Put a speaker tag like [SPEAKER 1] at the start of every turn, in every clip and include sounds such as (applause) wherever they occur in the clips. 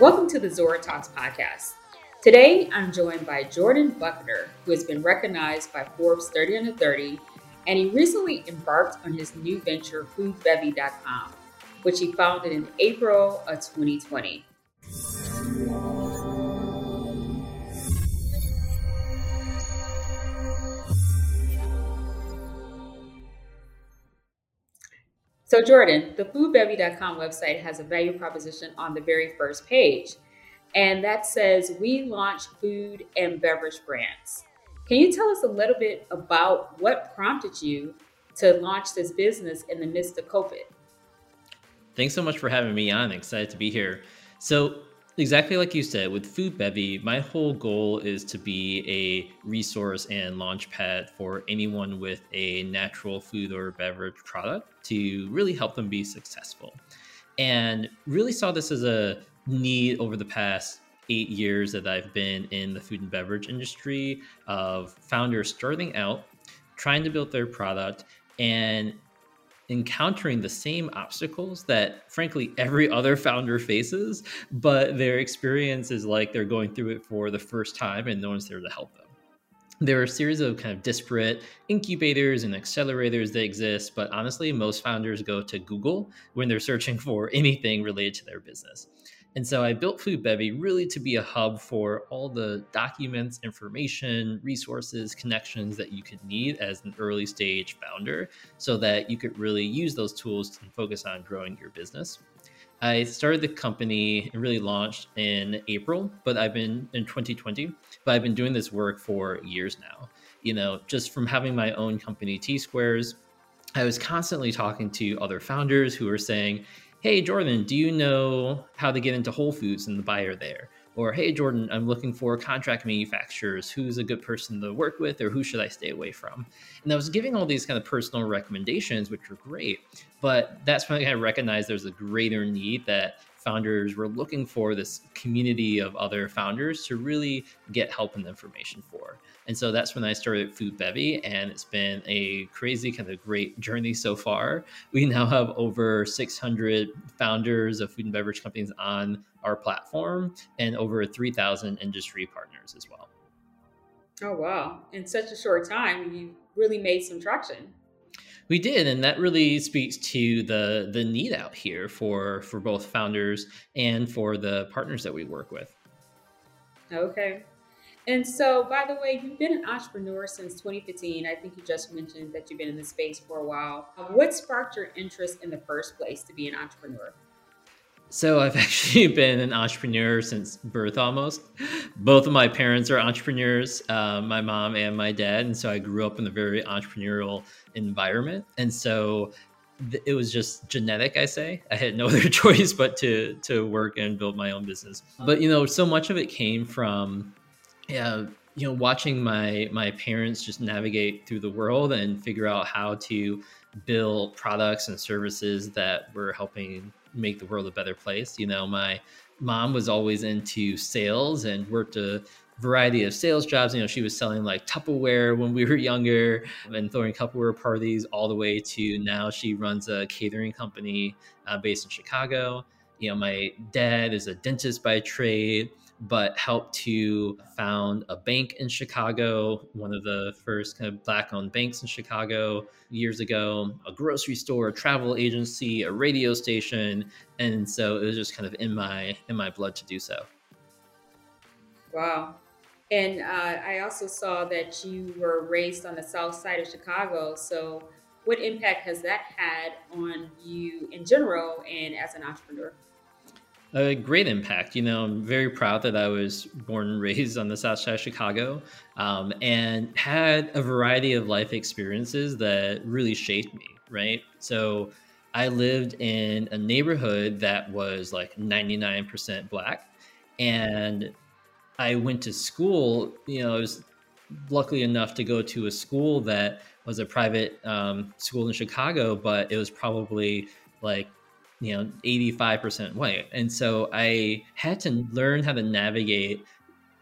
[SPEAKER 1] Welcome to the Zora Talks podcast. Today, I'm joined by Jordan Buckner, who has been recognized by Forbes 30 under 30, and he recently embarked on his new venture, foodbevy.com, which he founded in April of 2020. So, Jordan, the foodbevy.com website has a value proposition on the very first page, and that says we launch food and beverage brands. Can you tell us a little bit about what prompted you to launch this business in the midst of COVID?
[SPEAKER 2] Thanks so much for having me on. Excited to be here. So, Exactly like you said, with Food Bevy, my whole goal is to be a resource and launch pad for anyone with a natural food or beverage product to really help them be successful. And really saw this as a need over the past eight years that I've been in the food and beverage industry of founders starting out, trying to build their product, and encountering the same obstacles that frankly every other founder faces but their experience is like they're going through it for the first time and no one's there to help them. There are a series of kind of disparate incubators and accelerators that exist but honestly most founders go to google when they're searching for (laughs) anything related to their business and so I built FoodBevy really to be a hub for all the documents, information, resources, connections that you could need as an early stage founder so that you could really use those tools to focus on growing your business. I started the company and really launched in April, but I've been in 2020, but I've been doing this work for years now. You know, just from having my own company, T Squares, I was constantly talking to other founders who were saying, hey jordan do you know how to get into whole foods and the buyer there? Or hey jordan i'm looking for contract manufacturers. Who's a good person to work with or who should i stay away from? And i was giving all these kind of personal recommendations which were great but that's when i recognized there's a greater need that founders were looking for this community of other founders to really get help and information for. And so that's when I started Food Bevy, and it's been a crazy kind of great journey so far. We now have over 600 founders of food and beverage companies on our platform and over 3,000 industry partners as well.
[SPEAKER 1] Oh, wow. In such a short time, you really made some traction.
[SPEAKER 2] We did, and that really speaks to the the need out here for for both founders and for the partners that we work with.
[SPEAKER 1] Okay. And so, by the way, you've been an entrepreneur since 2015. I think you just mentioned that you've been in the space for a while. What sparked your interest in the first place to be an entrepreneur?
[SPEAKER 2] So I've (laughs) actually been an entrepreneur since birth almost. Both of my parents are entrepreneurs, uh, my mom and my dad, and so I grew up in a very entrepreneurial environment. And so th- it was just genetic, I say. I had no (laughs) other choice but to to work and build my own business. But you know, so much of it came from, yeah, you know, watching my my parents just navigate through the world and figure out how to build products and services that were helping make the world a better place. You know, my mom was always into sales and worked a variety of sales jobs. You know, she was selling like Tupperware when we were younger and throwing Tupperware parties all the way to now she runs a catering company uh, based in Chicago. You know, my dad is a dentist by trade but helped to found a bank in Chicago, one of the first kind of black owned banks in Chicago years ago, a grocery store, a travel agency, a radio station. And so it was just kind of in my in my blood to do so.
[SPEAKER 1] Wow. And uh, I also saw that you were raised on the south side of Chicago. So, what impact has that had on you in general and as an entrepreneur?
[SPEAKER 2] A great impact. You know, I'm very proud that I was born and (laughs) raised on the south side of Chicago um, and had a variety of life experiences that really shaped me, right? So I lived in a neighborhood that was like 99% black. And I went to school, you know, I was luckily enough to go to a school that was a private um, school in Chicago, but it was probably like you know 85% white and so i had to learn how to navigate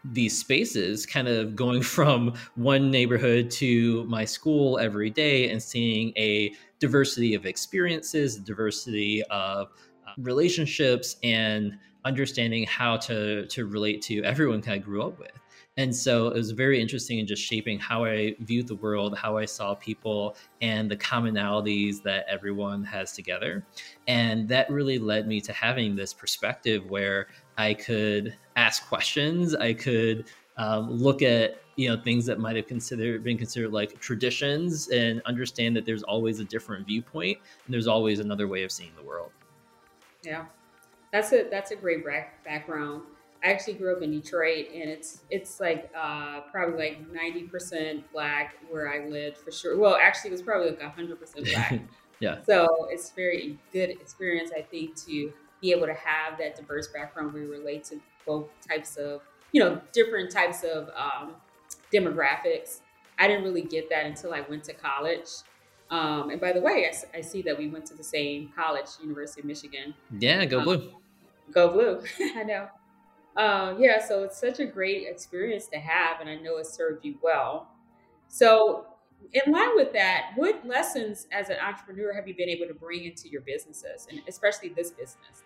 [SPEAKER 2] these spaces kind of going (laughs) from one neighborhood to my school every day and seeing a diversity of experiences diversity of uh, relationships and understanding how to to relate to everyone kind of grew up with. And so it was very interesting in just shaping how I viewed the world, how I saw people, and the commonalities that everyone has together. And that really led me to having this perspective where I could ask questions, I could um, look at you know things that might have considered been considered like traditions and understand that there's always a different viewpoint and there's always another way of seeing the world.
[SPEAKER 1] Yeah. That's a that's a great back, background I actually grew up in Detroit, and it's it's like uh, probably like ninety percent black where I lived for sure. Well, actually, it was probably like hundred percent (laughs) black.
[SPEAKER 2] yeah.
[SPEAKER 1] So it's very good experience, I think, to be able to have that diverse background. We relate to both types of, you know, different types of um, demographics. I didn't really get that until I went to college. Um, and by the way, I, I, see that we went to the same college, University of Michigan.
[SPEAKER 2] Yeah, go um, blue.
[SPEAKER 1] Go blue. (laughs) I know. Um, yeah, so it's such a great experience to have, and I know it served you well. So, in line with that, what lessons as an entrepreneur have you been able to bring into your businesses, and especially this business?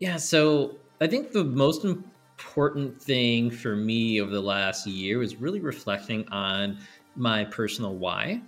[SPEAKER 2] Yeah, so I think the most important thing for me over the last year was really reflecting on my personal why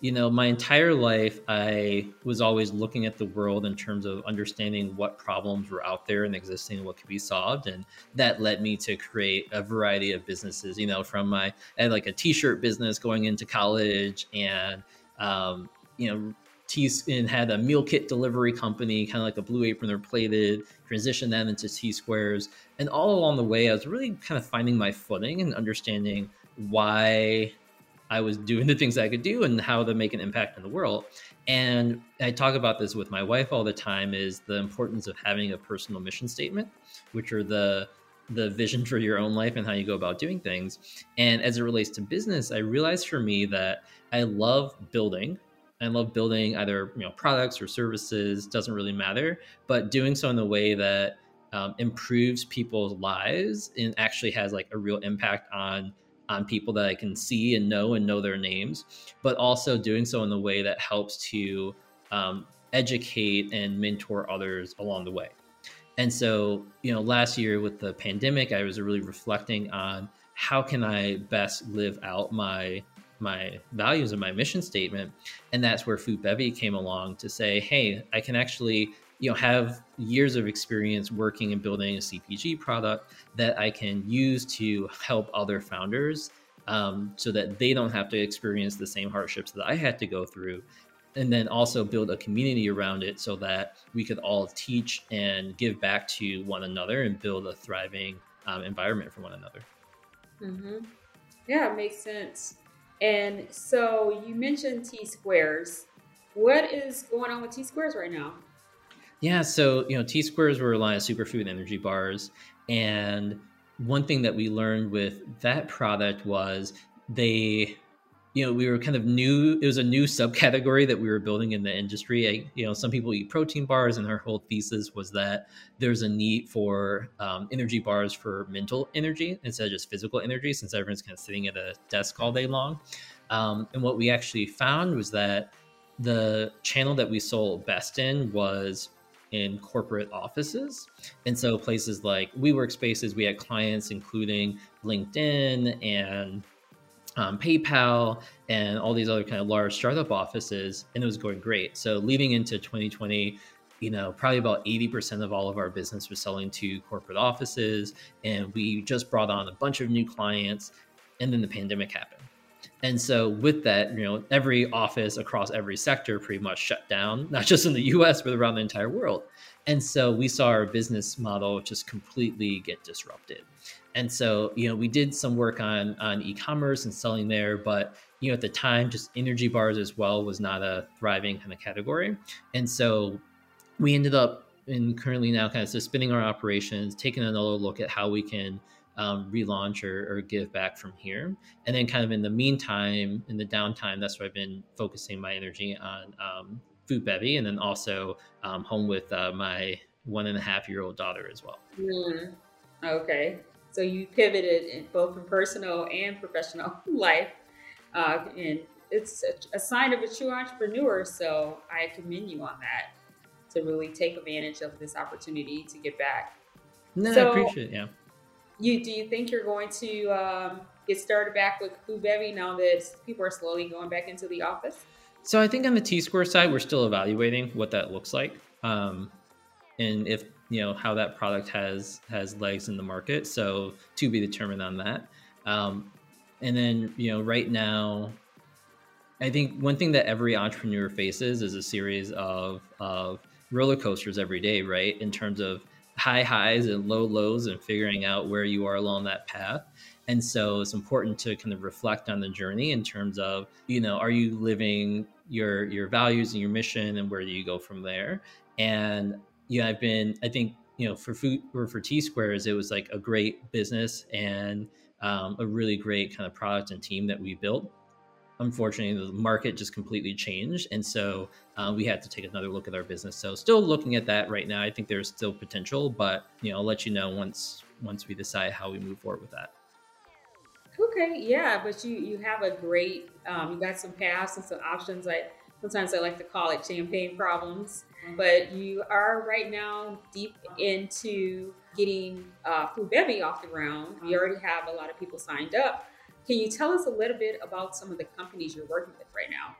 [SPEAKER 2] you know, my entire life, I was always looking at the world in terms of understanding what problems were out there and existing and what could be solved. And that led me to create a variety of businesses, you know, from my, I had like a t shirt business going into college and, um, you know, T and had a meal kit delivery company, kind of like a blue apron or plated, transitioned them into T squares. And all along the way, I was really kind of finding my footing and understanding why I was doing the things I could do and how to make an impact in the world. And I talk about this with my wife all the time is the importance of having a personal mission statement, which are the the vision for your own life and how you go about doing things. And as it relates to business, I realized for me that I love building. I love building either you know products or services, doesn't really matter, but doing so in a way that um, improves people's lives and actually has like a real impact on on people that I can see and know and know their names, but also doing so in a way that helps to um, educate and mentor others along the way. And so, you know, last year with the pandemic, I was really reflecting on how can I best live out my my values and my mission statement, and that's where Food Bevy came along to say, hey, I can actually you know have years of experience working and building a cpg product that i can use to help other founders um, so that they don't have to experience the same hardships that i had to go through. And then also build a community around it so that we could all teach and give back to one another and build a thriving um, environment for one another.
[SPEAKER 1] Mm-hmm. yeah makes sense. And so you mentioned t squares. What is going on with t squares right now
[SPEAKER 2] yeah, so you know, T squares were a line of superfood energy bars, and one thing that we learned with that product was they, you know, we were kind of new. It was a new subcategory that we were building in the industry. I, you know, some people eat protein bars, and our whole thesis was that there's a need for um, energy bars for mental energy instead of just physical energy, since everyone's kind of sitting at a desk all day long. Um, and what we actually found was that the channel that we sold best in was in corporate offices. And so places like WeWork spaces, we had clients including LinkedIn and um, PayPal and all these other kind of large startup offices, and it was going great. So leading into 2020, you know, probably about 80% of all of our business was selling to corporate offices, and we just brought on a bunch of new clients, and then the pandemic happened. And so with that, you know, every office across every sector pretty much shut down, (laughs) not just in the US, but around the entire world. And so we saw our business model just completely get disrupted. And so, you know, we did some work on on e-commerce and selling there, but you know, at the time, just energy bars as well was not a thriving kind of category. And so we ended up in currently now kind of suspending our operations, taking another look at how we can um, relaunch or, or, give back from here. And then, kind of in the meantime, in the downtime, that's where I've been focusing my energy on um, food bevy, and then also um, home with uh, my one and a half year old daughter as well.
[SPEAKER 1] Mm. Okay, so you pivoted in both from personal and professional (laughs) life, uh, and it's a, a sign of a true entrepreneur. So I commend you on that. to really take advantage of this opportunity to get back.
[SPEAKER 2] No, so, I appreciate it. Yeah.
[SPEAKER 1] You do you think you're going to um, get started back with Food Bevy now that people are slowly going back into the office?
[SPEAKER 2] So I think on the T Square side, we're still evaluating what that looks like, um, and if you know how that product has has legs in the market. So to be determined on that. Um, and then you know right now, I think one thing that every entrepreneur faces is a series of of roller coasters every day, right? In terms of high highs and low lows and figuring out where you are along that path. And so it's important to kind of reflect on the journey in terms of, you know, are you living your your values and your mission and where do you go from there? And yeah, I've been I think, you know, for food or for T Squares, it was like a great business and um, a really great kind of product and team that we built unfortunately the market just completely changed and so uh, we had to take another look at our business. So still looking at that right now i think there's still potential but you know i'll let you know once once we decide how we move forward with that.
[SPEAKER 1] Okay yeah but you you have a great um, you got some paths and some options like sometimes i like to call it champagne problems but you are right now deep into getting uh, food bevy off the ground. You already have a lot of people signed up can you tell us a little bit about some of the companies you're working with right now?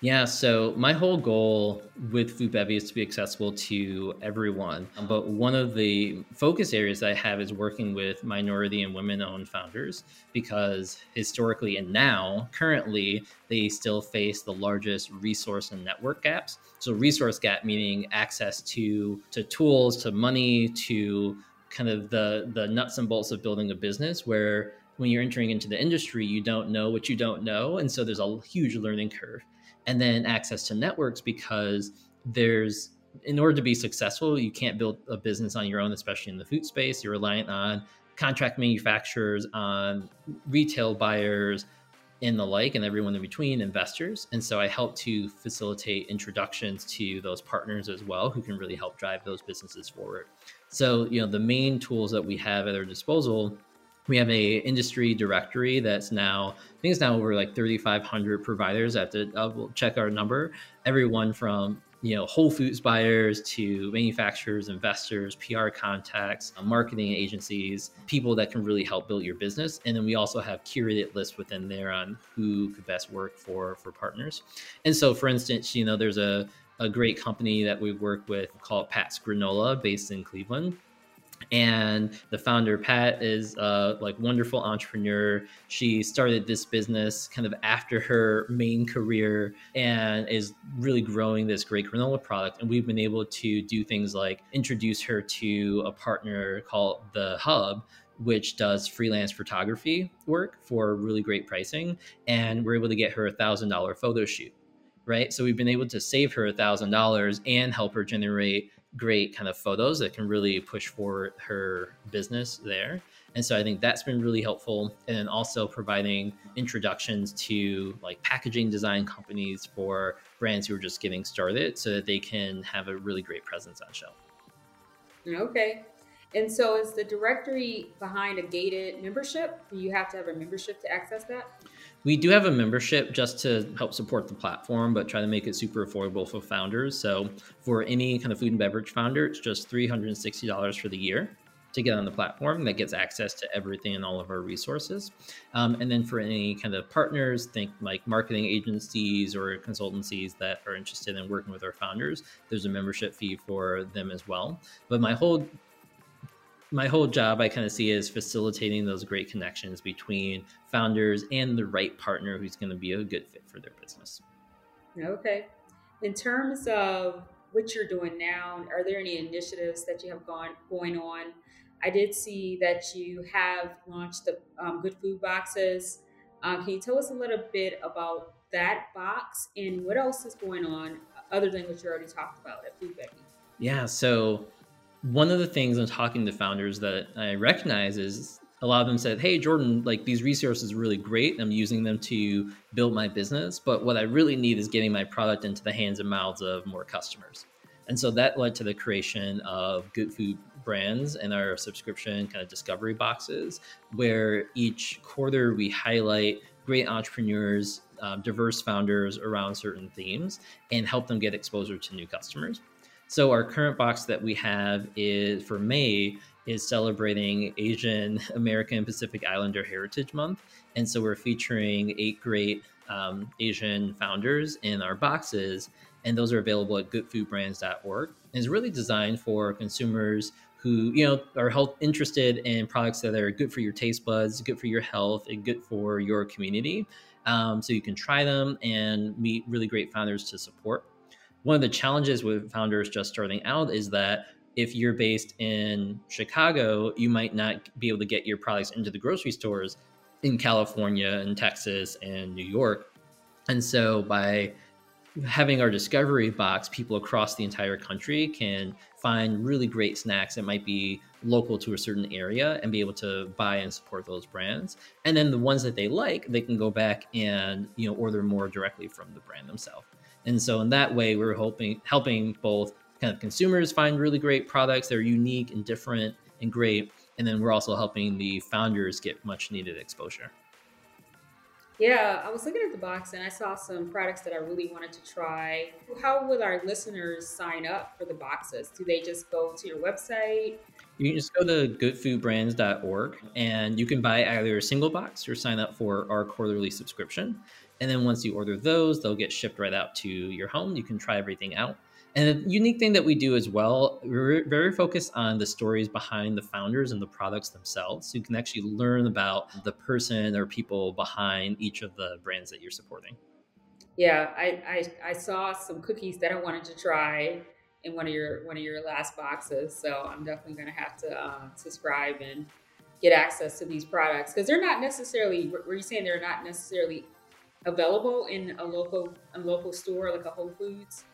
[SPEAKER 2] Yeah, so my whole goal with Food Bevy is to be accessible to everyone. Um, but one of the focus areas I have is working with minority and women owned founders because historically and now, currently, they still face the largest resource and network gaps. So, resource gap meaning access to, to tools, to money, to kind of the, the nuts and bolts of building a business where when you're entering into the industry, you don't know what you don't know. And so there's a huge learning curve. And then access to networks because there's, in order to be successful, you can't build a business on your own, especially in the food space. You're reliant on contract manufacturers, on retail buyers, and the like, and everyone in between, investors. And so I help to facilitate introductions to those partners as well, who can really help drive those businesses forward. So, you know, the main tools that we have at our disposal we have a industry directory that's now i think it's now over like 3500 providers. I have to I'll check our number. Everyone from you know whole foods buyers to manufacturers investors pr contacts marketing agencies people that can really help build your business. And then we also have curated lists within there on who could best work for for partners. And so for instance you know there's a a great company that we work with called pat's granola based in cleveland and the founder pat is a like wonderful entrepreneur. She started this business kind of after her main career and is really growing this great granola product. And we've been able to do things like introduce her to a partner called the hub which does freelance photography work for really great pricing. And we're able to get her a thousand dollar photo shoot right? So we've been able to save her a thousand dollars and help her generate great kind of photos that can really push forward her business there. And so I think that's been really helpful. And also providing introductions to like packaging design companies for brands who are just getting started so that they can have a really great presence on shelf.
[SPEAKER 1] Okay. And so is the directory behind a gated membership? Do you have to have a membership to access that?
[SPEAKER 2] We do have a membership just to help support the platform, but try to make it super affordable for founders. So for any kind of food and beverage founder, it's just $360 for the year to get on the platform that gets access to everything and all of our resources. Um, and then for any kind of partners, think like marketing agencies or consultancies that are interested in working with our founders, there's a membership fee for them as well. But my whole my whole job I kind of see is facilitating those great connections between founders and the right partner who's going to be a good fit for their business.
[SPEAKER 1] Okay. In terms of what you're doing now, are there any initiatives that you have gone going on? I did see that you have launched the um, Good Food Boxes. Um, can you tell us a little bit about that box and what else is going on other than what you already talked about at Food?
[SPEAKER 2] Yeah, so one of the things I'm talking to founders that I recognize is a lot of them said, Hey, Jordan, like these resources are really great. I'm using them to build my business. But what I really need is getting my product into the hands and mouths of more customers. And so that led to the creation of Good Food Brands and our subscription kind of discovery boxes, where each quarter we highlight great entrepreneurs, um, diverse founders around certain themes, and help them get exposure to new customers. So our current box that we have is for May is celebrating Asian (laughs) American Pacific Islander Heritage Month, and so we're featuring eight great um, Asian founders in our boxes, and those are available at goodfoodbrands.org. And it's really designed for consumers who you know are health interested in products that are good for your taste buds, good for your health, and good for your community. Um, so you can try them and meet really great founders to support. One of the challenges with founders just starting out is that if you're based in Chicago, you might not be able to get your products into the grocery stores in California and Texas and New York. And so by having our discovery box, people across the entire country can find really great snacks that might be local to a certain area and be able to buy and support those brands. And then the ones that they like, they can go back and you know order more directly from the brand themselves. And so in that way, we're hoping helping both kind of consumers find really great products that are unique and different and great. And then we're also helping the founders get much needed exposure.
[SPEAKER 1] Yeah, I was looking at the box and I saw some products that I really wanted to try. How would our listeners sign up for the boxes? Do they just go to your website?
[SPEAKER 2] You can just go to goodfoodbrands.org and you can buy either a single box or sign up for our quarterly subscription. And then once you order those, they'll get shipped right out to your home. You can try everything out. And the unique thing that we do as well, we're very focused on the stories behind the founders and the products themselves. So you can actually learn about the person or people behind each of the brands that you're supporting.
[SPEAKER 1] Yeah, I, I, I saw some cookies that I wanted to try in one of your one of your last boxes. So I'm definitely going to have to uh, subscribe and get access to these products because they're not necessarily. Were you saying they're not necessarily available in a local a local store like a Whole Foods?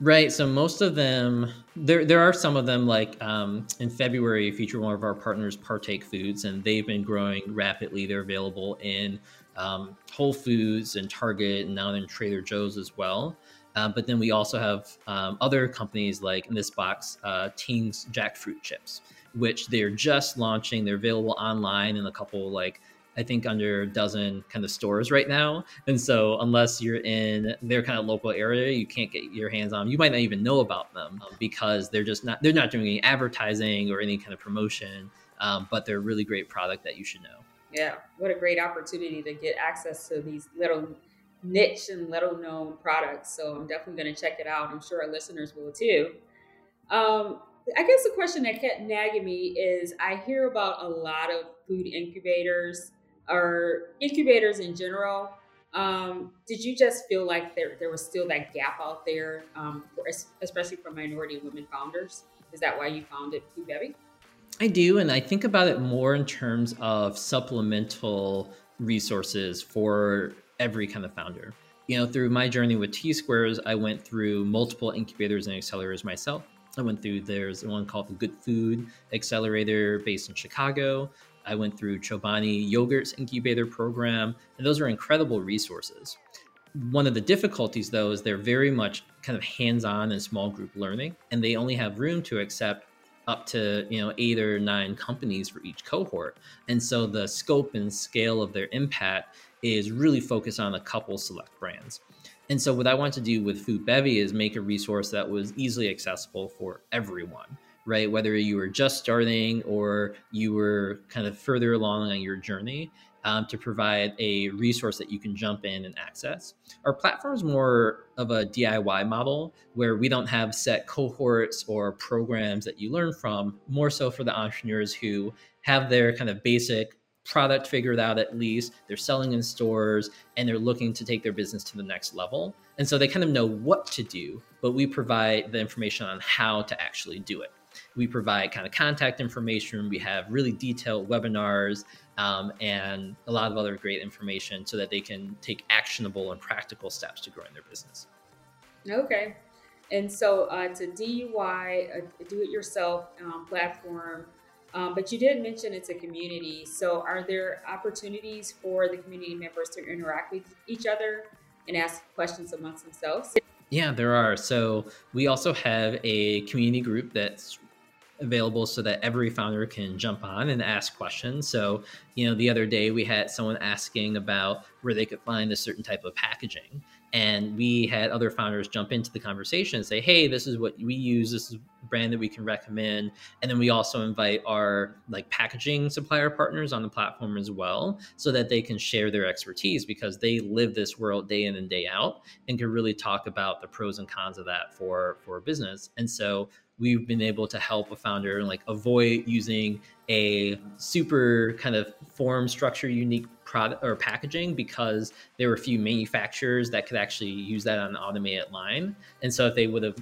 [SPEAKER 2] Right. So most of them, there there are some of them. Like um, in February, feature one of our partners, Partake Foods, and they've been growing rapidly. They're available in um, Whole Foods and Target, and now in Trader Joe's as well. Uh, but then we also have um, other companies like in this box, uh, Ting's Jackfruit Chips, which they're just launching. They're available online in a couple like I think under a dozen kind of stores right now. And so unless you're in their kind of local area, you can't get your hands on. Them. You might not even know about them um, because they're just not they're not doing any advertising or any kind of promotion. Um, but they're a really great product that you should know.
[SPEAKER 1] Yeah, what a great opportunity to get access to these little niche and little known products. So I'm definitely going to check it out. I'm sure our listeners will too. Um, I guess the question that kept nagging me is I hear about a lot of food incubators or incubators in general. Um, did you just feel like there, there was still that gap out there, um, for, especially for minority women founders? Is that why you founded Food Bevy?
[SPEAKER 2] I do, and I think about it more in terms of supplemental resources for every kind of founder. You know, through my journey with T Squares, I went through multiple incubators and accelerators myself. I went through there's one called the Good Food Accelerator based in Chicago. I went through Chobani Yogurt's incubator program, and those are incredible resources. One of the difficulties, though, is they're very much kind of hands-on and small group learning, and they only have room to accept up to you know eight or nine companies for each cohort, and so the scope and scale of their impact is really focused on a couple select brands. And so, what I want to do with Food Bevy is make a resource that was easily accessible for everyone right? Whether you were just starting or you were kind of further along on your journey, um, to provide a resource that you can jump in and access. Our platform is more of a DIY model where we don't have set cohorts or programs that you learn from, more so for the entrepreneurs who have their kind of basic product figured out at least, they're selling in stores, and they're looking to take their business to the next level. And so they kind of know what to do, but we provide the information on how to actually do it. We provide kind of contact information. We have really detailed webinars um, and a lot of other great information so that they can take actionable and practical steps to growing their business.
[SPEAKER 1] Okay. And so uh, it's a DIY, a do it yourself um, platform. Um, but you did mention it's a community. So are there opportunities for the community members to interact with each other and ask questions amongst themselves?
[SPEAKER 2] Yeah, there are. So we also have a community group that's available so that every founder can jump on and ask questions. So, you know, the other day we had someone asking about where they could find a certain type of packaging. And we had other founders jump into the conversation and say, hey, this is what we use. This is brand that we can recommend. And then we also invite our like packaging supplier partners on the platform as well so that they can share their expertise because they live this world day in and day out and can really talk about the pros and cons of that for for business. And so we've been able to help a founder like avoid using a super kind of form structure unique product or packaging because there were a few manufacturers that could actually use that on an automated line. And so if they would have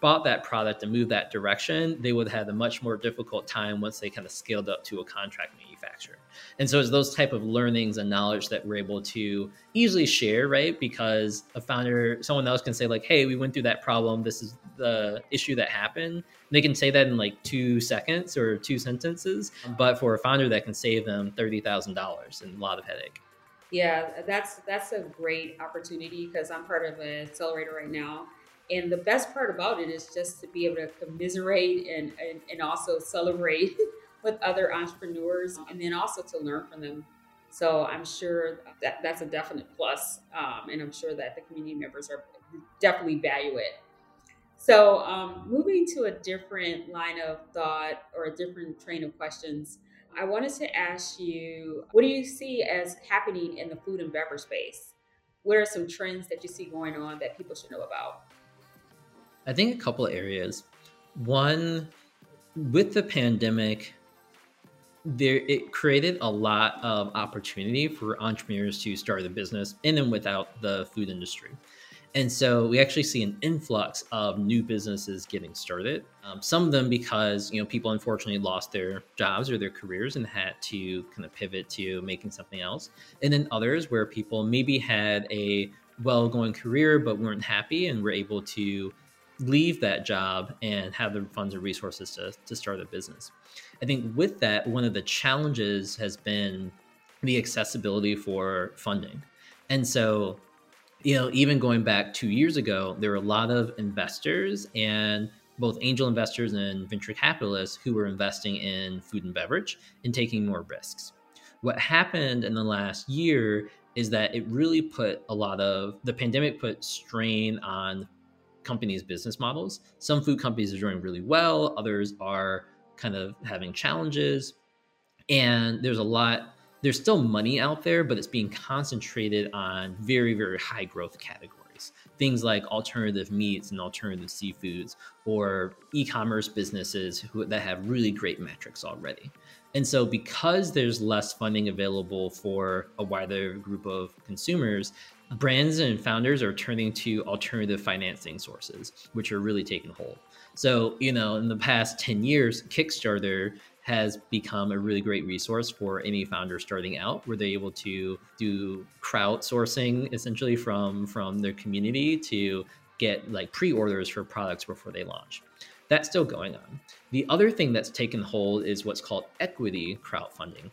[SPEAKER 2] bought that product and moved that direction they would have had a much more difficult time once they kind of scaled up to a contract manufacturer and so it's those type of learnings and knowledge that we're able to easily share right? Because a founder someone else can say like hey we went through that problem. This is the issue that happened. They can say that in like two seconds or two sentences uh-huh. but for a founder that can save them $30000 and a lot of headache.
[SPEAKER 1] Yeah that's that's a great opportunity because i'm part of an accelerator right now. And the best part about it is just to be able to commiserate and, and, and also celebrate (laughs) with other entrepreneurs and then also to learn from them. So I'm sure that that's a definite plus, um, and I'm sure that the community members are definitely value it. So um, moving to a different line of thought or a different train of questions, I wanted to ask you, what do you see as happening in the food and beverage space? What are some trends that you see going on that people should know about?
[SPEAKER 2] I think a couple of areas. One, with the pandemic, there it created a lot of opportunity for entrepreneurs to start a business in and without the food industry. And so we actually see an influx of new businesses getting started. Um, some of them because you know people unfortunately lost their jobs or their careers and had to kind of pivot to making something else. And then others where people maybe had a well-going career but weren't happy and were able to leave that job and have the funds and resources to, to start a business. I think with that, one of the challenges has been the accessibility for funding. And so, you know, even going back two years ago, there were a lot of investors and both angel investors and venture capitalists who were investing in food and beverage and taking more risks. What happened in the last year is that it really put a lot of the pandemic put strain on companies' business models. Some food companies are doing really well, others are kind of having challenges. And there's a lot, there's still money out there, but it's being concentrated on very, very high growth categories. Things like alternative meats and alternative seafoods, or e commerce businesses who, that have really great metrics already. And so, because there's less funding available for a wider group of consumers, brands and founders are turning to alternative financing sources, which are really taking hold. So, you know, in the past 10 years, Kickstarter has become a really great resource for any founder starting out where they're able to do crowdsourcing essentially from from their community to get like pre-orders for products before they launch that's still going on the other thing that's taken hold is what's called equity crowdfunding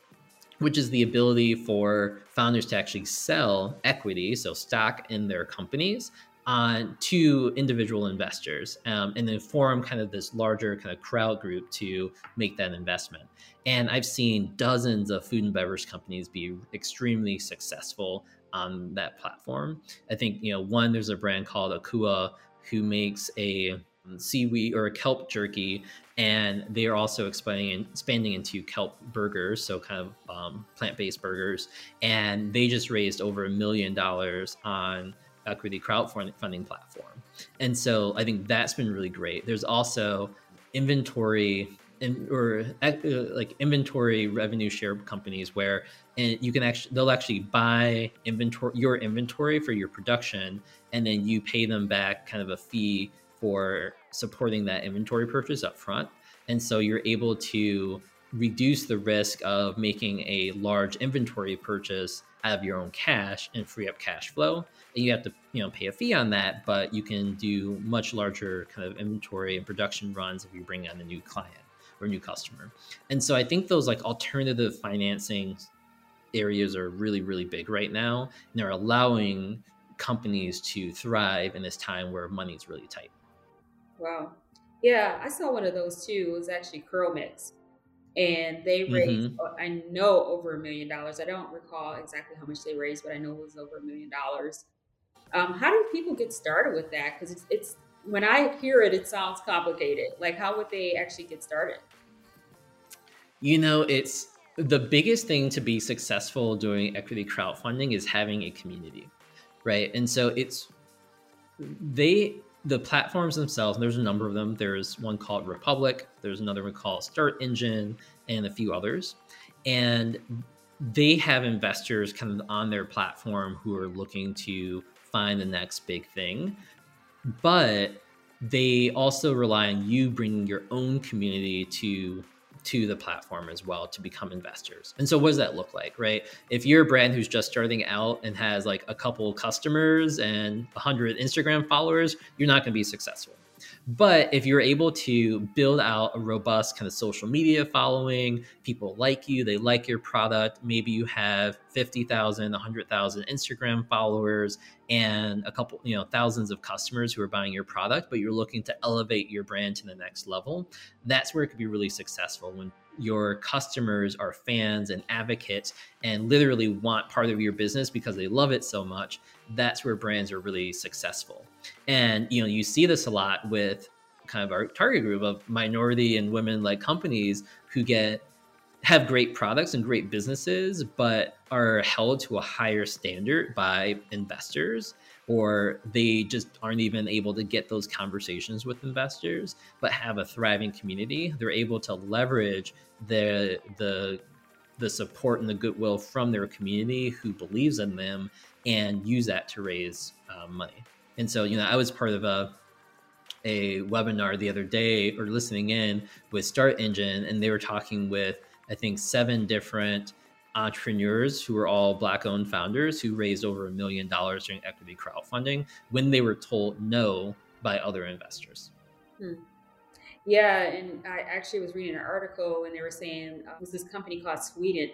[SPEAKER 2] which is the ability for founders to actually sell equity, so stock in their companies, on to individual investors um, and then form kind of this larger kind of crowd group to make that investment. And I've seen dozens of food and beverage companies be extremely successful on that platform. I think, you know, one, there's a brand called Akua who makes a seaweed or a kelp jerky, and they are also expanding expanding into kelp burgers, so kind of um, plant based burgers. And they just raised over a million dollars on equity crowdfunding platform, and so I think that's been really great. There's also inventory in, or uh, like inventory revenue share companies where and you can actually they'll actually buy inventory your inventory for your production and then you pay them back kind of a fee for supporting that inventory purchase up front. And so you're able to reduce the risk of making a large inventory purchase out of your own cash and free up cash flow. And you have to, you know, pay a fee on that, but you can do much larger kind of inventory and production runs if you bring on a new client or new customer. And so I think those like alternative financing areas are really, really big right now. And they're allowing companies to thrive in this time where money is really tight.
[SPEAKER 1] Wow. Yeah, I saw one of those too. It was actually Curl Mix. And they raised, mm-hmm. I know, over a million dollars. I don't recall exactly how much they raised, but I know it was over a million dollars. Um, how do people get started with that? Because it's, it's when I hear it, it sounds complicated. Like, how would they actually get started?
[SPEAKER 2] You know, it's the biggest thing to be successful doing equity crowdfunding is having a community, right? And so it's they the platforms themselves. There's a number of them. There's one called Republic. There's another one called Start Engine, and a few others, and they have investors kind of on their platform who are looking to find the next big thing, but they also rely on you bringing your own community to to the platform as well to become investors. And so what does that look like, right? If you're a brand who's just starting out and has like a couple customers and 100 Instagram followers, you're not going to be successful. But if you're able to build out a robust kind of social media following, people like you, they like your product, maybe you have 50,000, 100,000 Instagram followers and a couple, you know, thousands of customers who are buying your product, but you're looking to elevate your brand to the next level, that's where it could be really successful when your customers are fans and advocates and literally want part of your business because they love it so much that's where brands are really successful. And you know you see this a lot with kind of our target group of minority and women like companies who get have great products and great businesses but are held to a higher standard by investors or they just aren't even able to get those conversations with investors but have a thriving community. They're able to leverage the the the support and the goodwill from their community who believes in them and use that to raise uh, money and so you know i was part of a a webinar the other day or listening in with start engine and they were talking with i think seven different entrepreneurs who were all black owned founders who raised over a million dollars during equity crowdfunding when they were told no by other investors.
[SPEAKER 1] Hmm. Yeah, and I actually was reading an article and they were saying uh, was this company called Sweeten,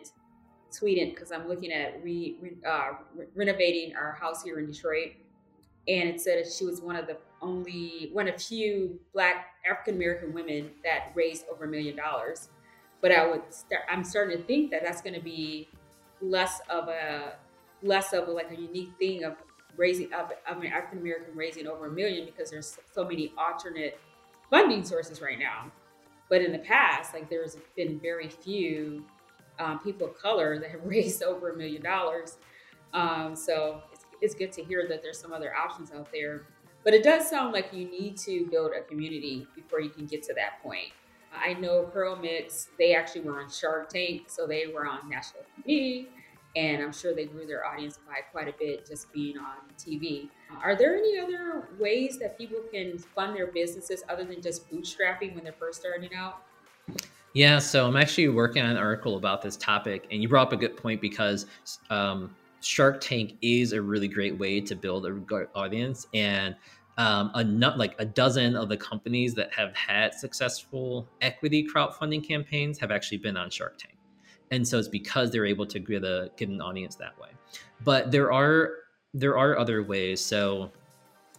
[SPEAKER 1] Sweeten, because I'm looking at re, uh, re, renovating our house here in Detroit, and it said she was one of the only one of few Black African American women that raised over a million dollars but I would start. I'm starting to think that that's going to be less of a less of a, like a unique thing of raising of an African American raising over a million because there's so many alternate funding sources right now. But in the past, like there's been very few um, people of color that have (laughs) raised over a million dollars. Um, so it's, it's good to hear that there's some other options out there. But it does sound like you need to build a community before you can get to that point. I know Curl Mix, they actually were on Shark Tank, so they were on national TV, and I'm sure they grew their audience by quite a bit just being on TV. Are there any other ways that people can fund their businesses other than just bootstrapping when they're first starting out?
[SPEAKER 2] Yeah, so I'm actually working on an article about this topic, and you brought up a good point because um, Shark Tank is a really great way to build a audience, and um, a nut like a dozen of the companies that have had successful equity crowdfunding campaigns have actually been on Shark Tank, and so it's because they're able to get a get an audience that way. But there are there are other ways. So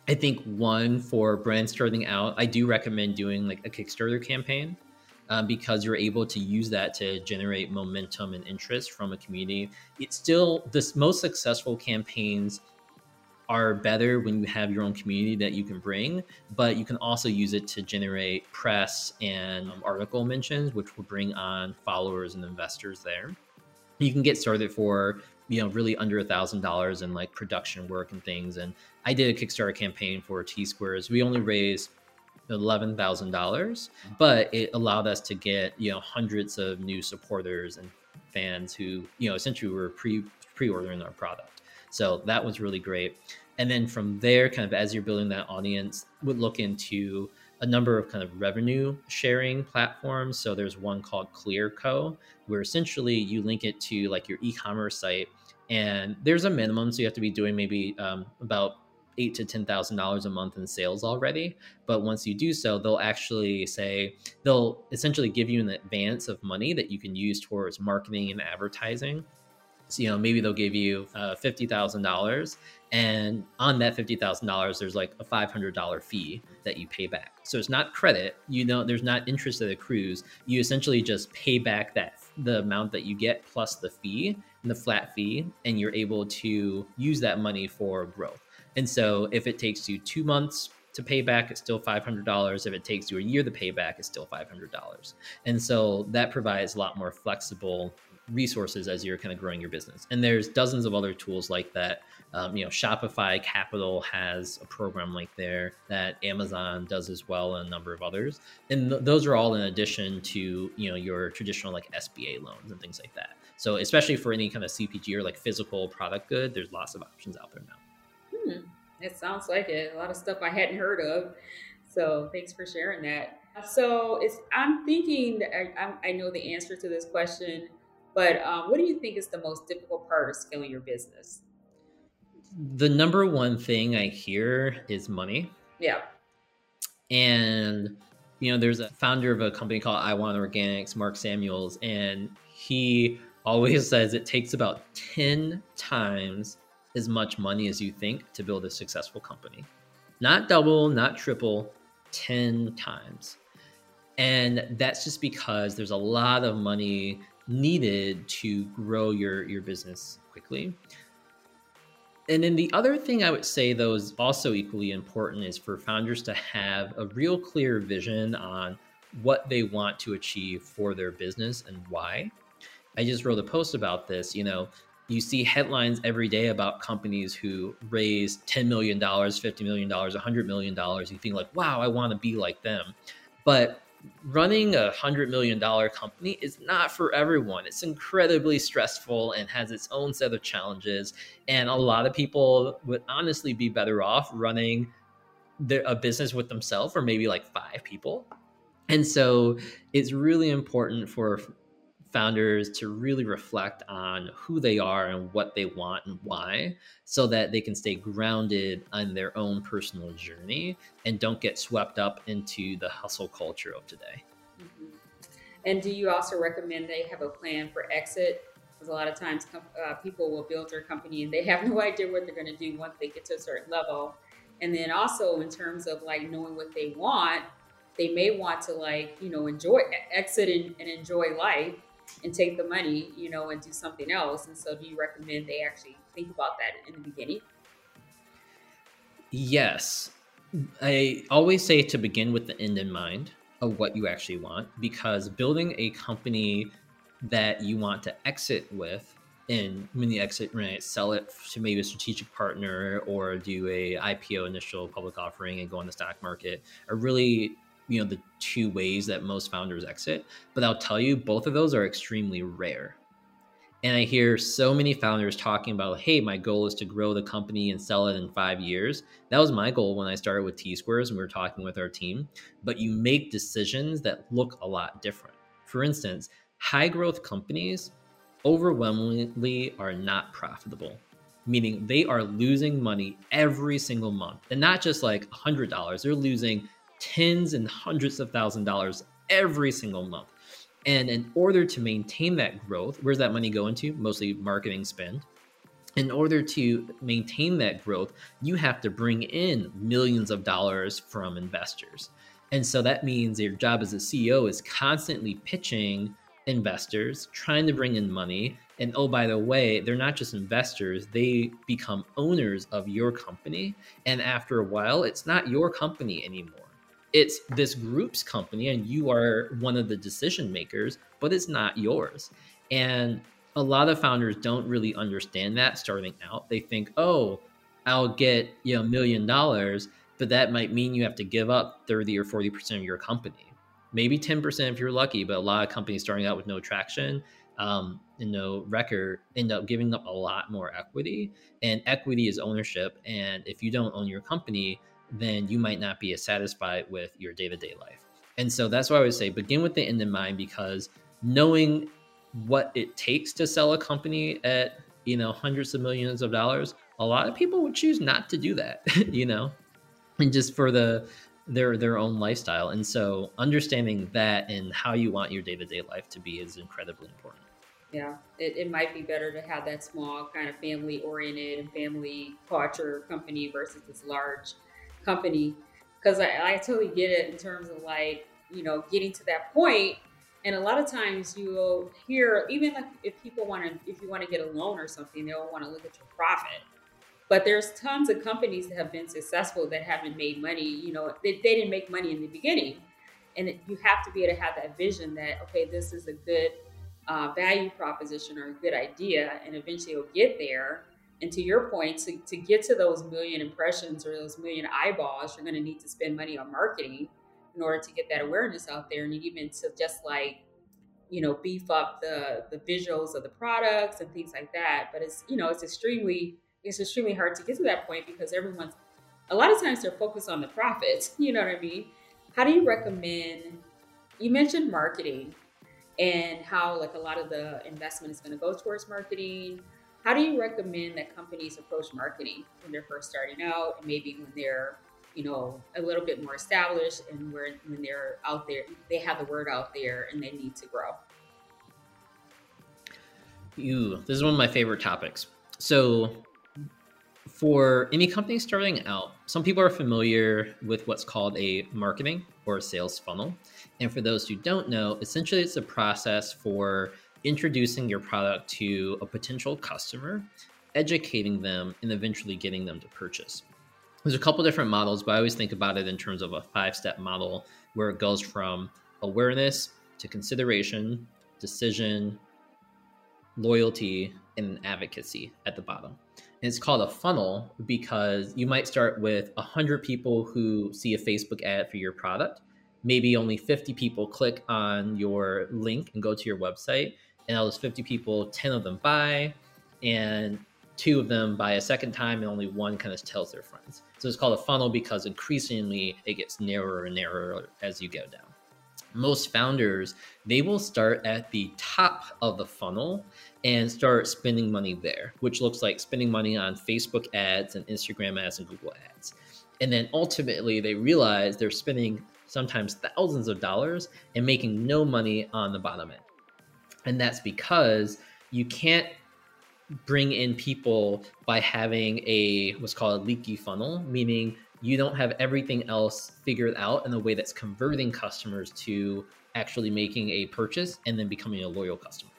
[SPEAKER 2] I think one for brands starting out, I do recommend doing like a Kickstarter campaign. Um, because you're able to use that to generate momentum and interest from a community. It's still the most successful campaigns are better when you have your own community that you can bring, but you can also use it to generate press and um, article mentions, which will bring on followers and investors there. You can get started for you know really under a thousand dollars in like production work and things. And I did a Kickstarter campaign for T Squares. We only raised eleven thousand dollars, but it allowed us to get you know hundreds of new supporters and fans who you know essentially were pre pre ordering our product. So that was really great. And then from there, kind of as you're building that audience, would look into a number of kind of revenue sharing platforms. So there's one called Clearco, where essentially you link it to like your e-commerce site, and there's a minimum, so you have to be doing maybe um, about eight to ten thousand dollars a month in sales already. But once you do so, they'll actually say they'll essentially give you an advance of money that you can use towards marketing and advertising So, you know, maybe they'll give you uh, fifty thousand dollars, and on that fifty thousand dollars, there's like a five hundred dollar fee that you pay back. So it's not credit. You know, there's not interest that accrues. You essentially just pay back that the amount that you get plus the fee and the flat fee, and you're able to use that money for growth. And so if it takes you two months to pay back, it's still $500. If it takes you a year to pay back, it's still $500. And so that provides a lot more flexible resources as you're kind of growing your business. And there's dozens of other tools like that. Um, you know, Shopify Capital has a program like there that Amazon does as well, and a number of others. And th- those are all in addition to you know your traditional like SBA loans and things like that. So especially for any kind of CPG or like physical product good, there's lots of options out there now.
[SPEAKER 1] It sounds like it. A lot of stuff I hadn't heard of. So thanks for sharing that. So it's I'm thinking that I, I know the answer to this question but um, what do you think is the most difficult part of scaling your business?
[SPEAKER 2] The number one thing I hear is money.
[SPEAKER 1] Yeah.
[SPEAKER 2] And, you know, there's a founder of a company called I Want Organics, Mark Samuels, and he always says it takes about 10 times as much money as you think to build a successful company. Not double, not triple, 10 times. And that's just because there's a lot of money needed to grow your your business quickly. And then the other thing I would say, though, is also equally important is for founders to have a real clear vision on what they want to achieve for their business and why. I just wrote a post about this. You know, you see headlines every day about companies who raise $10 million, $50 million, $100 million. You think, like, wow, I want to be like them. But running a hundred million dollar company is not for everyone. It's incredibly stressful and has its own set of challenges. And a lot of people would honestly be better off running their, a business with themselves or maybe like five people. And so it's really important for founders to really reflect on who they are and what they want and why so that they can stay grounded on their own personal journey and don't get swept up into the hustle culture of today. Mm-hmm.
[SPEAKER 1] And do you also recommend they have a plan for exit? Because a lot of times uh, people will build their company and they have (laughs) no idea what they're going to do once they get to a certain level. And then also in terms of like knowing what they want, they may want to like, you know, enjoy exit and, and enjoy life and take the money, you know, and do something else. And so, do you recommend they actually think about that in the beginning?
[SPEAKER 2] Yes. I always say to begin with the end in mind of what you actually want, because building a company that you want to exit with and when you exit right sell it to maybe a strategic partner or do a ipo initial public offering and go on the stock market are really you know the two ways that most founders exit but i'll tell you both of those are extremely rare. And i hear so many founders talking about hey my goal is to grow the company and sell it in five years. That was my goal when i started with t squares and we were talking with our team. But you make decisions that look a lot different. For instance high growth companies overwhelmingly are not profitable meaning they are losing money every single month. And not just like $100 they're losing tens and hundreds of thousand dollars every single month. And in order to maintain that growth, where's that money going to? Mostly marketing spend. In order to maintain that growth, you have to bring in millions of dollars from investors. And so that means your job as a CEO is constantly pitching investors, trying to bring in money. And oh, by the way, they're not just investors, they become owners of your company. And after a while, it's not your company anymore it's this group's company and you are one of the decision makers, but it's not yours. And a lot of founders don't really understand that starting out. They think, oh, I'll get you know a million dollars, but that might mean you have to give up 30 or 40% of your company. Maybe 10% if you're lucky, but a lot of companies starting out with no traction um, and no record end up giving up a lot more equity. And equity is ownership. And if you don't own your company, then you might not be as satisfied with your day to day life. And so that's why I would say begin with the end in mind because knowing what it takes to sell a company at you know hundreds of millions of dollars a lot of people would choose not to do that (laughs) you know and just for the their their own lifestyle and so understanding that and how you want your day-to-day life to be is incredibly important
[SPEAKER 1] Yeah, it, it might be better to have that small kind of family oriented and family culture company versus this large company. Because I, I totally get it in terms of like, you know, getting to that point and a lot of times you'll hear, even like if people want to, if you want to get a loan or something, they'll want to look at your profit. But there's tons of companies that have been successful that haven't made money. You know, they, they didn't make money in the beginning. And you have to be able to have that vision that, okay, this is a good uh, value proposition or a good idea. And eventually you'll get there. And to your point, to, to get to those million impressions or those million eyeballs, you're going to need to spend money on marketing in order to get that awareness out there and even to just like you know beef up the the visuals of the products and things like that. But it's you know it's extremely it's extremely hard to get to that point because everyone's a lot of times they're focused on the profits (laughs) you know what i mean? How do you recommend you mentioned marketing and how like a lot of the investment is going to go towards marketing how do you recommend that companies approach marketing when they're first starting out and maybe when they're you know, a little bit more established and where when they're out there, they have the word out there and they need to grow.
[SPEAKER 2] Ooh, this is one of my favorite topics. So for any company starting out, some people are familiar with what's called a marketing or a sales funnel. And for those who don't know, essentially it's a process for introducing your product to a potential customer, educating them, and eventually getting them to purchase there's a couple different models, but I always think about it in terms of a five step model where it goes from awareness to consideration, decision, loyalty, and advocacy at the bottom. And it's called a funnel because you might start with 100 people who see a Facebook ad for your product. Maybe only 50 people click on your link and go to your website. And out of those 50 people, 10 of them buy. And two of them buy a second time and only one kind of tells their friends. So it's called a funnel because increasingly it gets narrower and narrower as you go down. Most founders, they will start at the top of the funnel and start spending money there, which looks like spending money on Facebook ads and Instagram ads and Google ads. And then ultimately they realize they're spending sometimes thousands of dollars and making no money on the bottom end. And that's because you can't bring in people by having a what's called a leaky funnel, meaning you don't have everything else figured out in a way that's converting customers to actually making a purchase and then becoming a loyal customer.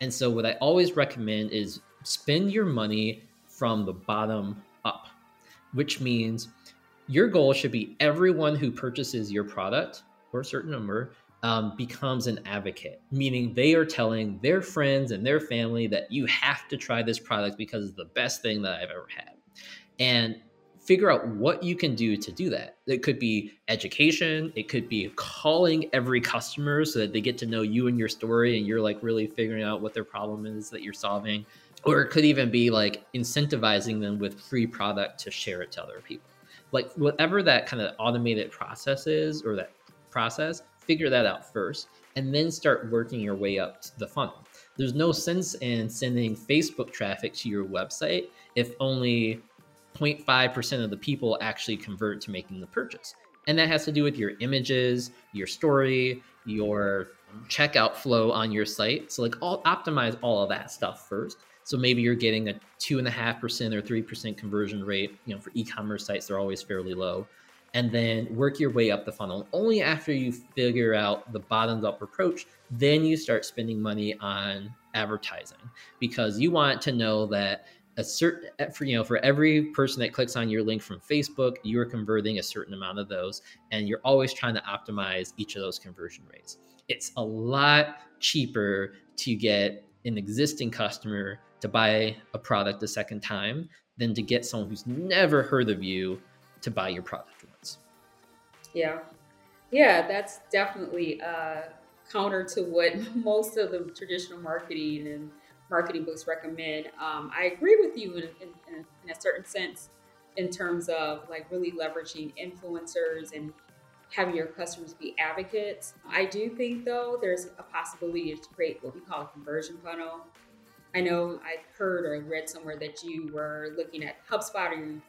[SPEAKER 2] And so, what I always recommend is spend your money from the bottom up, which means your goal should be everyone who purchases your product or a certain number um, becomes an advocate, meaning they are telling their friends and their family that you have to try this product because it's the best thing that I've ever had. And figure out what you can do to do that. It could be education, it could be calling every customer so that they get to know you and your story and you're like really figuring out what their problem is that you're solving. Or it could even be like incentivizing them with free product to share it to other people. Like whatever that kind of automated process is or that process, figure that out first and then start working your way up to the funnel. There's no sense in sending Facebook traffic to your website if only 0.5% of the people actually convert to making the purchase. And that has to do with your images, your story, your checkout flow on your site. So, like, all optimize all of that stuff first. So maybe you're getting a two and a half percent or three percent conversion rate. You know, for e-commerce sites, they're always fairly low and then work your way up the funnel. Only after you figure out the bottoms up approach, then you start spending money on advertising because you want to know that a certain eh, for you know for every person that clicks on your link from Facebook, you are converting a certain amount of those and you're always trying to optimize each of those conversion rates. It's a lot cheaper to get an existing customer to buy a product a second time than to get someone who's never heard of you to buy your product.
[SPEAKER 1] Yeah. Yeah, that's definitely uh, counter to what (laughs) most of the traditional marketing and marketing books recommend. Um, I agree with you in, in, in, a certain sense in terms of like really leveraging influencers and having your customers be advocates. I do think though there's a possibility to create what we call a conversion funnel. I know I've heard or read somewhere that you were looking at HubSpot or you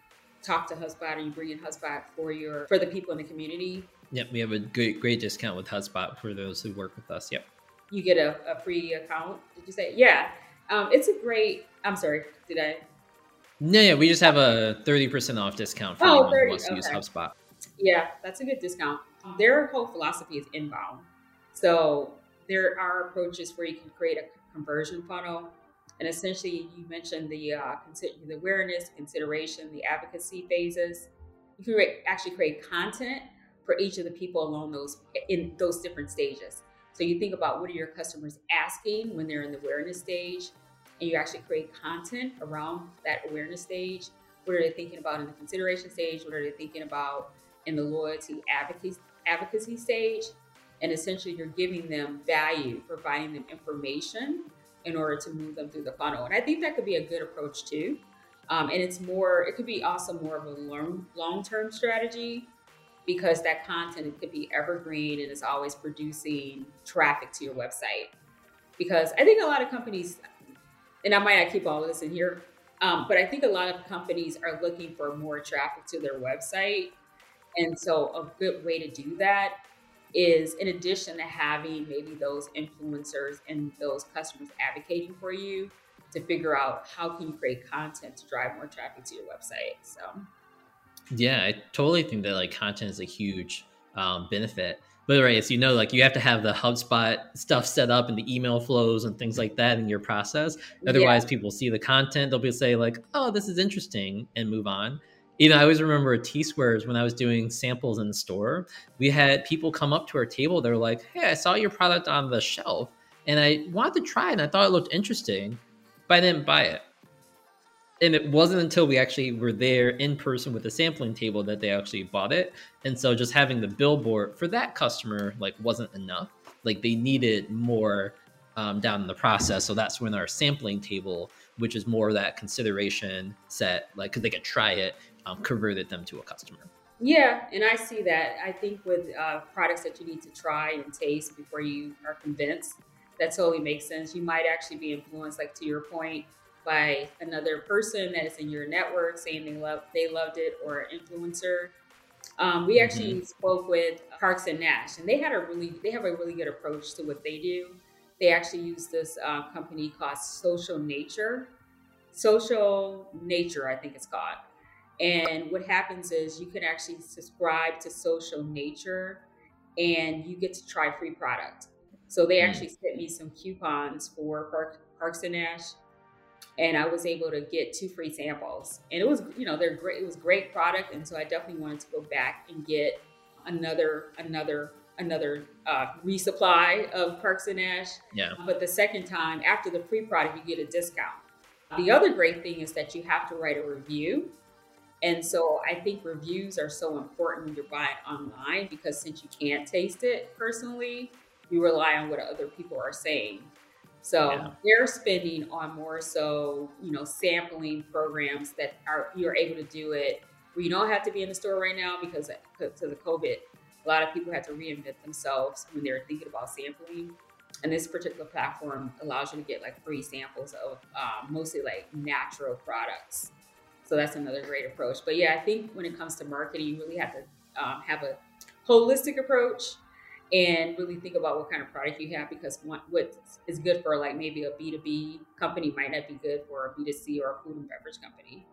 [SPEAKER 1] talk to HubSpot or you bring in HubSpot for your for the people in the community.
[SPEAKER 2] Yep, we have a great great discount with HubSpot for those who work with us. Yep.
[SPEAKER 1] you get a, a free account. Did you say? Yeah. Um, it's a great. I'm sorry. Did I?
[SPEAKER 2] No, yeah, we just have a thirty percent off discount for oh, anyone 30, who wants to okay. use HubSpot.
[SPEAKER 1] Yeah, that's a good discount. Their whole philosophy is inbound. So there are approaches where you can create a conversion funnel, and essentially you mentioned the uh, the awareness, consideration, the advocacy phases. You can actually create content for each of the people along those in those different stages. So you think about what are your customers asking when they're in the awareness stage, and you actually create content around that awareness stage. What are they thinking about in the consideration stage? What are they thinking about in the loyalty advocacy advocacy stage? And essentially, you're giving them value, providing them information in order to move them through the funnel. And I think that could be a good approach too. Um, and it's more, it could be also more of a long term strategy because that content could be evergreen and is always producing traffic to your website. Because I think a lot of companies, and I might not keep all of this in here, um, but I think a lot of companies are looking for more traffic to their website. And so, a good way to do that is in addition to having maybe those influencers and those customers advocating for you to figure out how can you create content to drive more traffic to your website so
[SPEAKER 2] yeah, I totally think that like content is a huge um, benefit. But right, as you know, like you have to have the HubSpot stuff set up and the email flows and things like that in your process. Otherwise, yeah. people see the content, they'll be say like, "Oh, this is interesting," and move on. You know, I always remember T Squares when I was doing samples in the store, we had people come up to our table. They're like, "Hey, I saw your product on the shelf, and I wanted to try it, and I thought it looked interesting, but I didn't buy it." and it wasn't until we actually were there in person with the sampling table that they actually bought it and so just having the billboard for that customer like wasn't enough like they needed more um, down in the process so that's when our sampling table which is more that consideration set like because they could try it um, converted them to a customer
[SPEAKER 1] yeah and i see that i think with uh, products that you need to try and taste before you are convinced that totally makes sense you might actually be influenced like to your point by another person that is in your network saying they love they loved it or an influencer. Um, we actually mm-hmm. spoke with Parks and Nash, and they had a really they have a really good approach to what they do. They actually use this uh, company called Social Nature, Social Nature, I think it's called. And what happens is you can actually subscribe to Social Nature, and you get to try free product. So they mm. actually sent me some coupons for Parks and Nash and I was able to get two free samples. And it was, you know, they're great. It was great product, and so I definitely wanted to go back and get another, another, another uh, resupply of Parks and Nash.
[SPEAKER 2] Yeah.
[SPEAKER 1] But the second time, after the free product, you get a discount. The other great thing is that you have to write a review. And so I think reviews are so important when you're buying online because since you can't taste it personally, you rely on what other people are saying. So yeah. they're spending on more so, you know, sampling programs that are you're able to do it where you don't have to be in the store right now because to the COVID, a lot of people had to reinvent themselves when they're thinking about sampling. And this particular platform allows you to get like free samples of um, mostly like natural products. So that's another great approach. But yeah, I think when it comes to marketing, you really have to um, have a holistic approach and really think about what kind of product you have because what, is good for like maybe a B2B company might not be good for a B2C or a food and beverage company.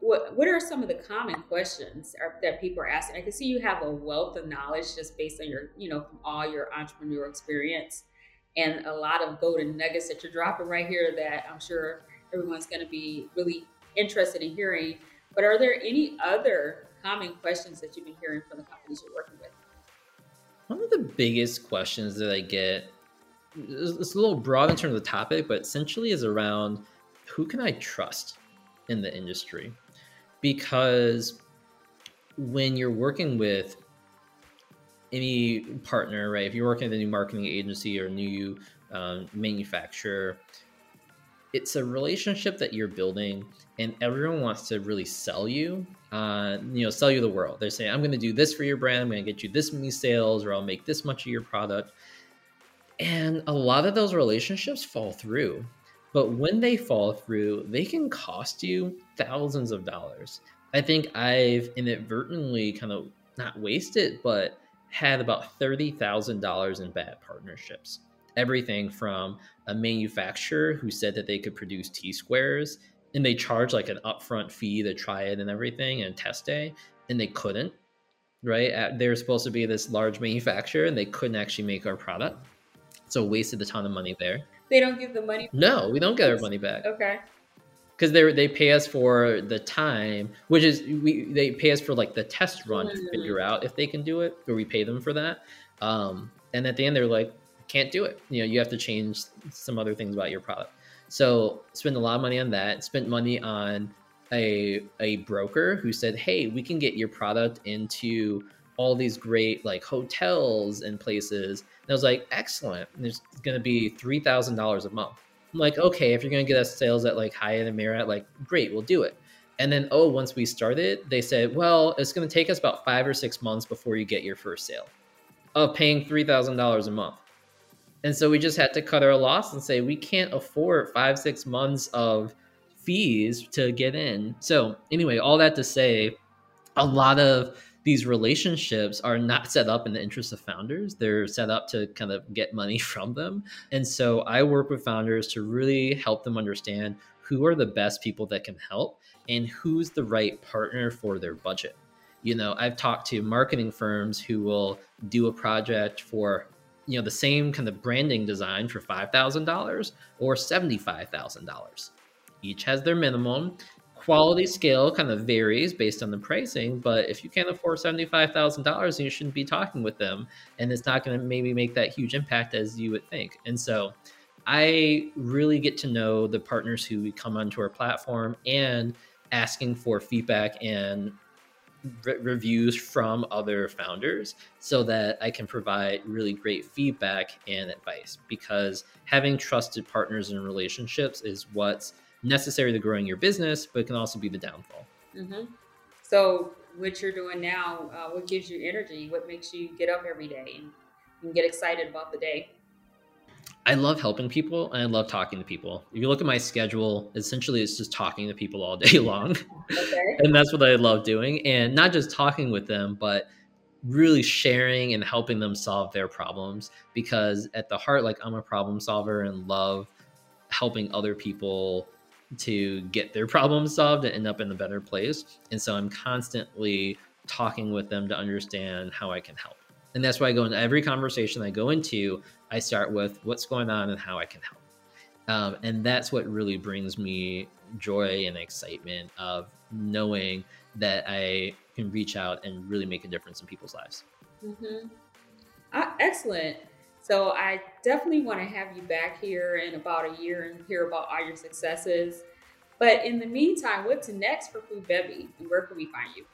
[SPEAKER 1] What, what are some of the common questions are, that people are asking? I can see you have a wealth of knowledge just based on your, you know, from all your entrepreneurial experience and a lot of golden nuggets that you're dropping right here that I'm sure everyone's going to be really interested in hearing. But are there any other common questions that you've been hearing from the companies you're working with?
[SPEAKER 2] One of the biggest questions that I get it's a little broad in terms of the topic, but essentially is around who can I trust in the industry? Because when you're working with any partner, right? If you're working with a new marketing agency or new um, manufacturer, it's a relationship that you're building, and everyone wants to really sell you uh, you know, sell you the world. They're saying, I'm going to do this for your brand. I'm going to get you this many sales, or I'll make this much of your product. And a lot of those relationships fall through. But when they fall through, they can cost you thousands of dollars. I think I've inadvertently kind of not wasted, but had about $30,000 in bad partnerships. Everything from a manufacturer who said that they could produce T squares and they charge like an upfront fee to try it and everything and test day, and they couldn't. Right? They were supposed to be this large manufacturer and they couldn't actually make our product. So wasted a ton of money there.
[SPEAKER 1] They don't give the money. Back.
[SPEAKER 2] No, we don't get our money back.
[SPEAKER 1] Okay.
[SPEAKER 2] Because they they pay us for the time, which is we they pay us for like the test run mm. to figure out if they can do it, or we pay them for that. Um, and at the end, they're like, can't do it. You know, you have to change some other things about your product. So spend a lot of money on that. Spent money on a a broker who said, hey, we can get your product into all these great like hotels and places. And I was like, excellent. And there's going to be three thousand dollars a month. I'm like, okay, if you're going to get us sales at like Hyatt and Marriott, like great, we'll do it. And then, oh, once we started, they said, well, it's going to take us about five or six months before you get your first sale of paying three thousand dollars a month. And so we just had to cut our loss and say we can't afford five, six months of fees to get in. So anyway, all that to say, a lot of these relationships are not set up in the interest of founders. They're set up to kind of get money (laughs) from them. And so I work with founders to really help them understand who are the best people that can help and who's the right partner for their budget. You know, I've talked to marketing firms who will do a project for you know the same kind of branding design for $5000 or $75000 each has their minimum quality scale kind of varies based on the pricing, but if you can't afford $75,000, you shouldn't be talking with them. And it's not going to maybe make that huge impact as you would think. And so I really get to know the partners who come onto our platform and asking for feedback and re- reviews from other founders so that I can provide really great feedback and advice because having trusted partners and relationships is what's necessary to growing your business, but it can also be the downfall.
[SPEAKER 1] Mm-hmm. So, what you're doing now, uh, what gives you energy? What makes you get up every day and, and get excited about the day?
[SPEAKER 2] I love helping people and I love talking to people. If you look at my schedule, essentially it's just talking to people all (laughs) day long. Okay. and that's what I love doing. And not just talking with them, but really sharing and helping them solve their problems. Because at the heart, like I'm a problem solver and love helping other people to get their (laughs) problem solved and end up in a better place. And so I'm constantly talking with them to understand how I can help. And that's why I go into every conversation I go into, I start with what's going on and how I can help. Um, and that's what really brings me joy and excitement of knowing that I can reach out and really make a difference in people's lives.
[SPEAKER 1] Mm-hmm. Uh, excellent. So I definitely want to have you back here in about a year and hear about all your successes. But in the meantime, what's next for Food Bevy and where can we find you?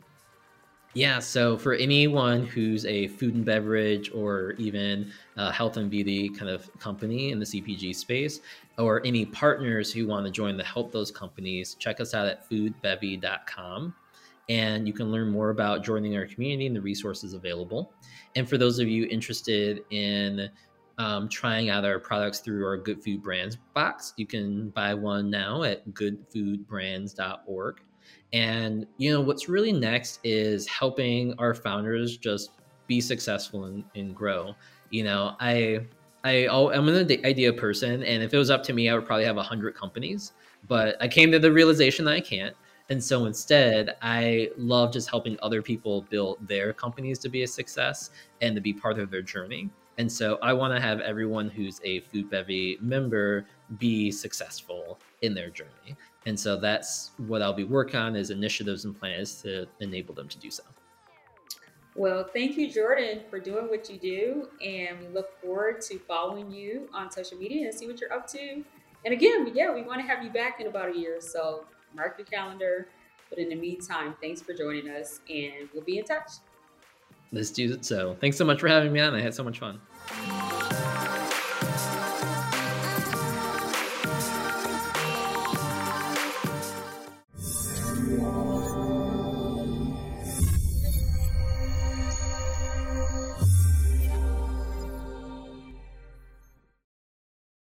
[SPEAKER 2] Yeah, so for anyone who's a food and beverage or even a health and beauty kind of company in the CPG space, or any partners who want to join to help those companies, check us out at foodbevy.com and you can learn more about joining our community and the resources available. And for those of you interested in um, trying out our products through our Good Food Brands box, you can buy one now at goodfoodbrands.org. And you know what's really next is helping our founders just be successful and, and grow. You know, I I I'm an idea person, and if it was up to me, I would probably have hundred companies. But I came to the realization that I can't. And so instead, I love just helping other people build their companies to be a success and to be part of their journey. And so I want to have everyone who's a Food Bevy member be successful in their journey. And so that's what I'll be working on is initiatives and plans to enable them to do so.
[SPEAKER 1] Well, thank you, Jordan, for doing what you do. And we look forward to following you on social media and see what you're up to. And again, yeah, we want to have you back in about a year. So mark your calendar. But in the meantime, thanks for joining us and we'll be in touch.
[SPEAKER 2] Let's do it so. Thanks so much for having me on. I had so much fun.